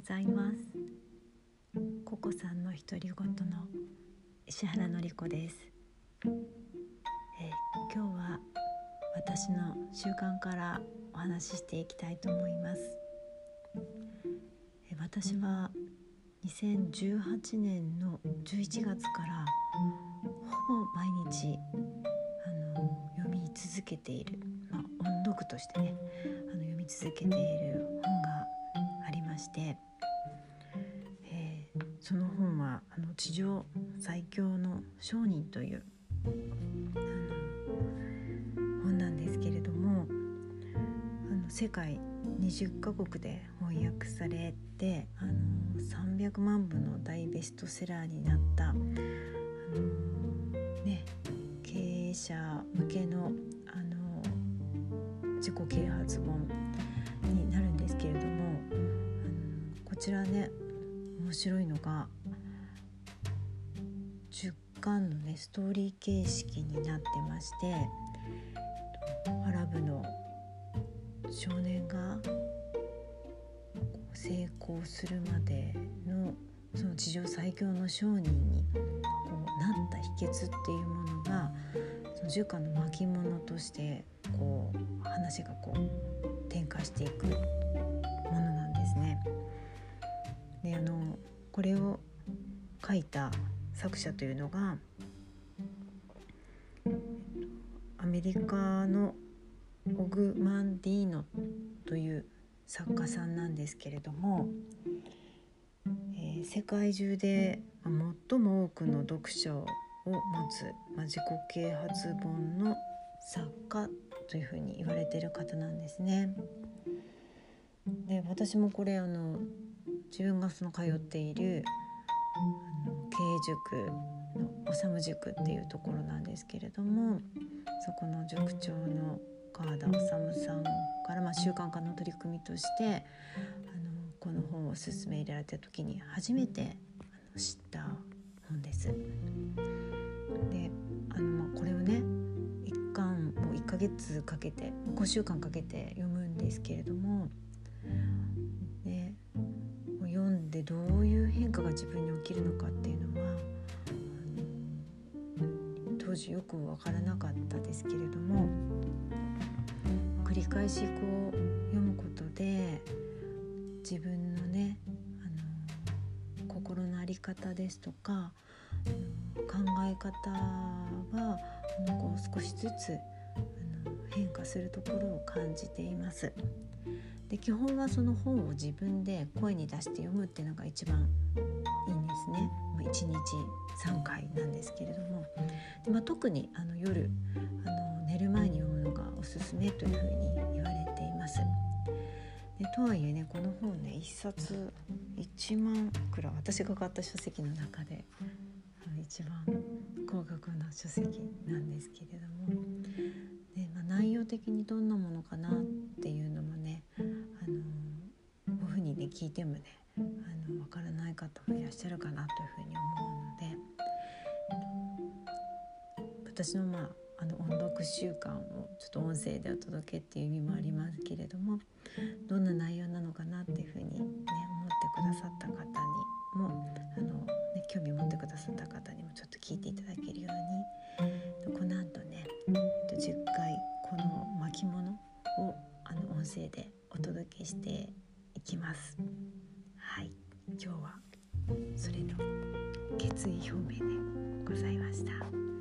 ございます。ココさんの独り言の石原のり子です、え今日は私の習慣からお話ししていきたいと思います、え私は2018年の11月からほぼ毎日あの読み続けている、まあ、音読としてねあの読み続けている本がありまして、その本はあの地上最強の商人というあの本なんですけれどもあの世界20カ国で翻訳されてあの300万部の大ベストセラーになったあの、ね、経営者向けのあの自己啓発本になるんですけれどもあのこちらね面白いのが10巻のねストーリー形式になってましてアラブの少年が成功するまでのその地上最強の商人にこうなった秘訣っていうものがその10巻の巻物としてこう話がこう展開していくものなんですね。であのこれを書いた作者というのがアメリカのオグマンディーノという作家さんなんですけれども、えー世界中で最も多くの読者を持つ、まあ、自己啓発本の作家というふうに言われている方なんですね。で私もこれあの自分がその通っているあの経営塾の修塾っていうところなんですけれどもそこの塾長の川田治さんから、まあ、習慣化の取り組みとしてあのこの本を勧められた時に初めて知った本です。であの、まあ、これをね一巻を1ヶ月かけて5週間かけて読むんですけれどもでどういう変化が自分に起きるのかっていうのは当時よく分からなかったですけれども繰り返しこう読むことで自分のねあの心の在り方ですとか考え方があのこう少しずつ変化するところを感じています。で基本はその本を自分で声に出して読むっていうのが一番いいんですね。ま1日3回なんですけれどもで、まあ、特にあの夜あの寝る前に読むのがおすすめというふうに言われています。でとはいえねこの本ね1冊1万くらい私が買った書籍の中で一番高額な書籍なんですけれどもで、まあ、内容的にどんなものかなっていうのもね聞いてもねあのわからない方もいらっしゃるかなというふうに思うので私のまああの音読習慣をちょっと音声でお届けっていう意味もありますけれどもどんな内容なのかなっていうふうにね思ってくださった方にもあの、ね、興味持ってくださった方にもちょっと聞いていただけるようにこの後ねえっと10回この巻物をあの音声でお届けしていきます。はい、今日はそれの決意表明でございました。